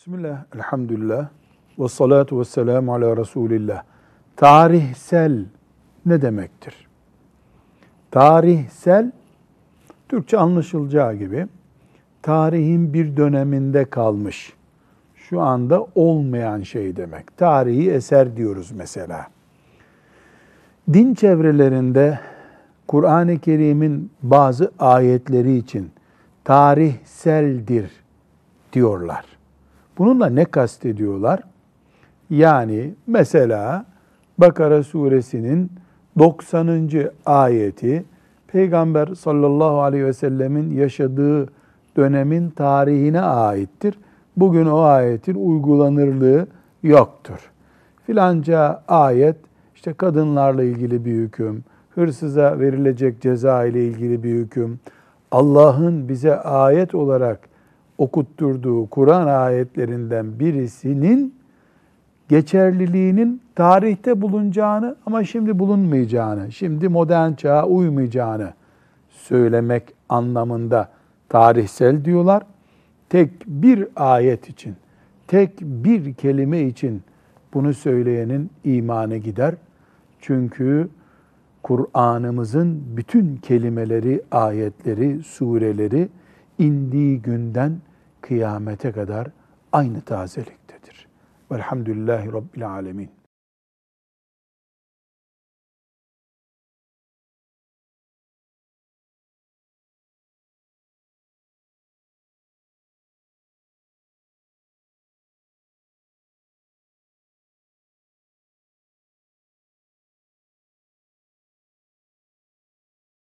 Bismillah, elhamdülillah, ve salatu ve selamu ala Resulillah. Tarihsel ne demektir? Tarihsel, Türkçe anlaşılacağı gibi, tarihin bir döneminde kalmış, şu anda olmayan şey demek. Tarihi eser diyoruz mesela. Din çevrelerinde Kur'an-ı Kerim'in bazı ayetleri için tarihseldir diyorlar. Bununla ne kastediyorlar? Yani mesela Bakara suresinin 90. ayeti Peygamber sallallahu aleyhi ve sellemin yaşadığı dönemin tarihine aittir. Bugün o ayetin uygulanırlığı yoktur. Filanca ayet işte kadınlarla ilgili bir hüküm, hırsıza verilecek ceza ile ilgili bir hüküm, Allah'ın bize ayet olarak okutturduğu Kur'an ayetlerinden birisinin geçerliliğinin tarihte bulunacağını ama şimdi bulunmayacağını, şimdi modern çağa uymayacağını söylemek anlamında tarihsel diyorlar. Tek bir ayet için, tek bir kelime için bunu söyleyenin imanı gider. Çünkü Kur'an'ımızın bütün kelimeleri, ayetleri, sureleri indiği günden kıyamete kadar aynı tazeliktedir. Velhamdülillahi Rabbil Alemin.